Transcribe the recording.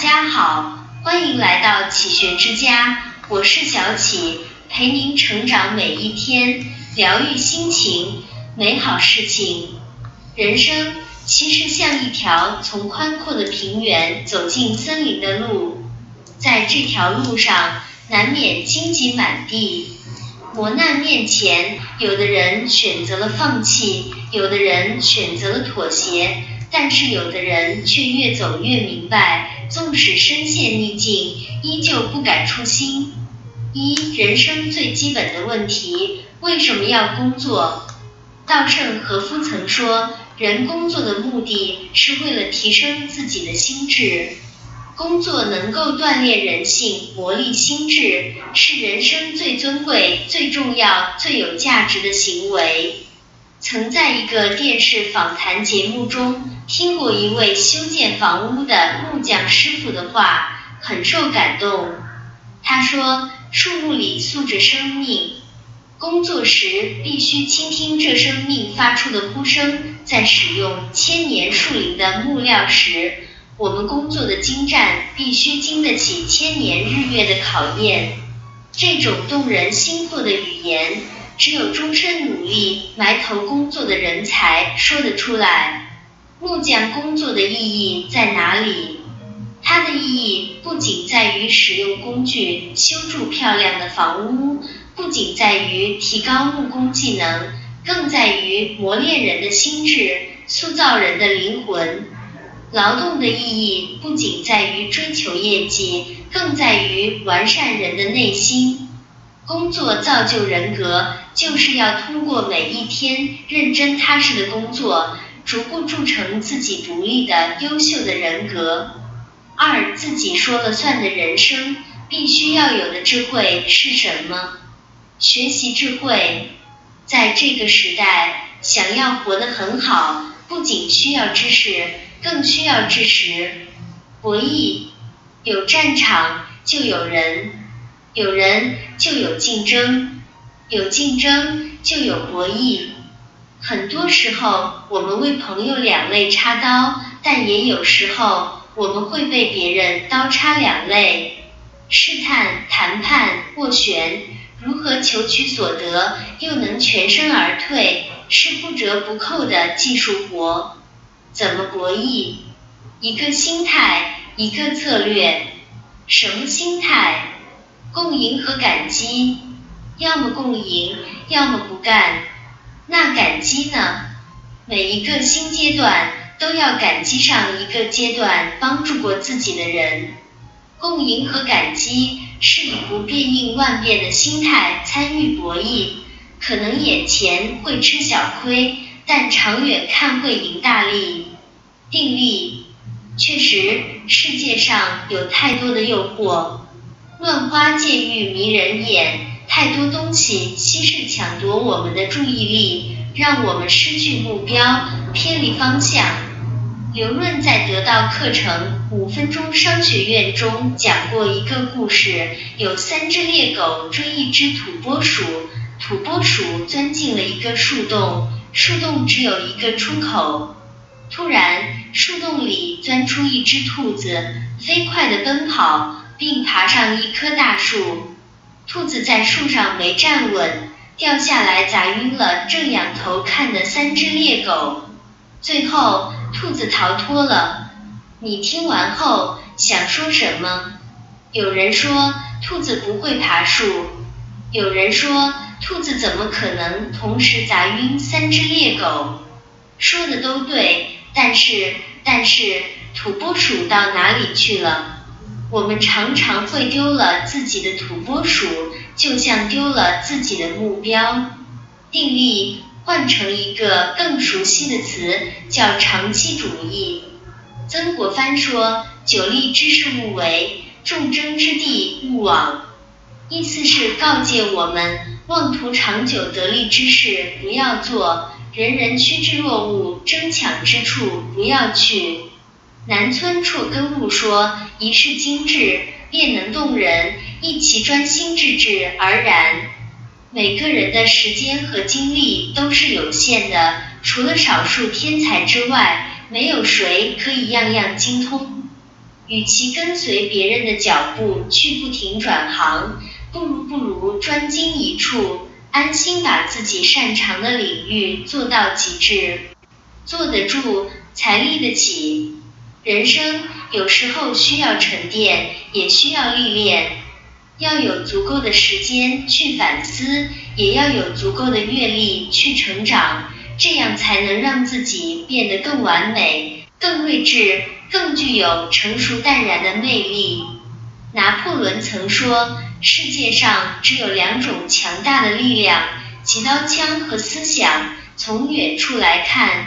家好，欢迎来到启学之家，我是小启，陪您成长每一天，疗愈心情，美好事情。人生其实像一条从宽阔的平原走进森林的路，在这条路上难免荆棘满地，磨难面前，有的人选择了放弃，有的人选择了妥协。但是有的人却越走越明白，纵使身陷逆境，依旧不改初心。一人生最基本的问题，为什么要工作？稻盛和夫曾说，人工作的目的是为了提升自己的心智。工作能够锻炼人性，磨砺心智，是人生最尊贵、最重要、最有价值的行为。曾在一个电视访谈节目中听过一位修建房屋的木匠师傅的话，很受感动。他说：“树木里宿着生命，工作时必须倾听这生命发出的呼声。在使用千年树林的木料时，我们工作的精湛必须经得起千年日月的考验。”这种动人心魄的语言。只有终身努力、埋头工作的人才说得出来。木匠工作的意义在哪里？它的意义不仅在于使用工具修筑漂亮的房屋，不仅在于提高木工技能，更在于磨练人的心智，塑造人的灵魂。劳动的意义不仅在于追求业绩，更在于完善人的内心。工作造就人格，就是要通过每一天认真踏实的工作，逐步铸成自己独立的优秀的人格。二，自己说了算的人生，必须要有的智慧是什么？学习智慧，在这个时代，想要活得很好，不仅需要知识，更需要知识。博弈，有战场就有人。有人就有竞争，有竞争就有博弈。很多时候，我们为朋友两肋插刀，但也有时候我们会被别人刀插两肋。试探、谈判、斡旋，如何求取所得，又能全身而退，是不折不扣的技术活。怎么博弈？一个心态，一个策略。什么心态？共赢和感激，要么共赢，要么不干。那感激呢？每一个新阶段都要感激上一个阶段帮助过自己的人。共赢和感激是以不变应万变的心态参与博弈，可能眼前会吃小亏，但长远看会赢大利。定力，确实，世界上有太多的诱惑。乱花渐欲迷人眼，太多东西稀释抢夺我们的注意力，让我们失去目标，偏离方向。刘润在得到课程五分钟商学院中讲过一个故事：有三只猎狗追一只土拨鼠，土拨鼠钻进了一个树洞，树洞只有一个出口。突然，树洞里钻出一只兔子，飞快地奔跑。并爬上一棵大树，兔子在树上没站稳，掉下来砸晕了正仰头看的三只猎狗。最后，兔子逃脱了。你听完后想说什么？有人说兔子不会爬树，有人说兔子怎么可能同时砸晕三只猎狗？说的都对，但是但是土拨鼠到哪里去了？我们常常会丢了自己的土拨鼠，就像丢了自己的目标。定力换成一个更熟悉的词，叫长期主义。曾国藩说：“久立之事勿为，众争之地勿往。”意思是告诫我们，妄图长久得利之事不要做，人人趋之若鹜、争抢之处不要去。南村辍根悟说：“一世精致，便能动人；一其专心致志而然。每个人的时间和精力都是有限的，除了少数天才之外，没有谁可以样样精通。与其跟随别人的脚步去不停转行，不如不如专精一处，安心把自己擅长的领域做到极致，坐得住才立得起。人生有时候需要沉淀，也需要历练，要有足够的时间去反思，也要有足够的阅历去成长，这样才能让自己变得更完美、更睿智。更具有成熟淡然的魅力。拿破仑曾说：“世界上只有两种强大的力量，即刀枪和思想。从远处来看，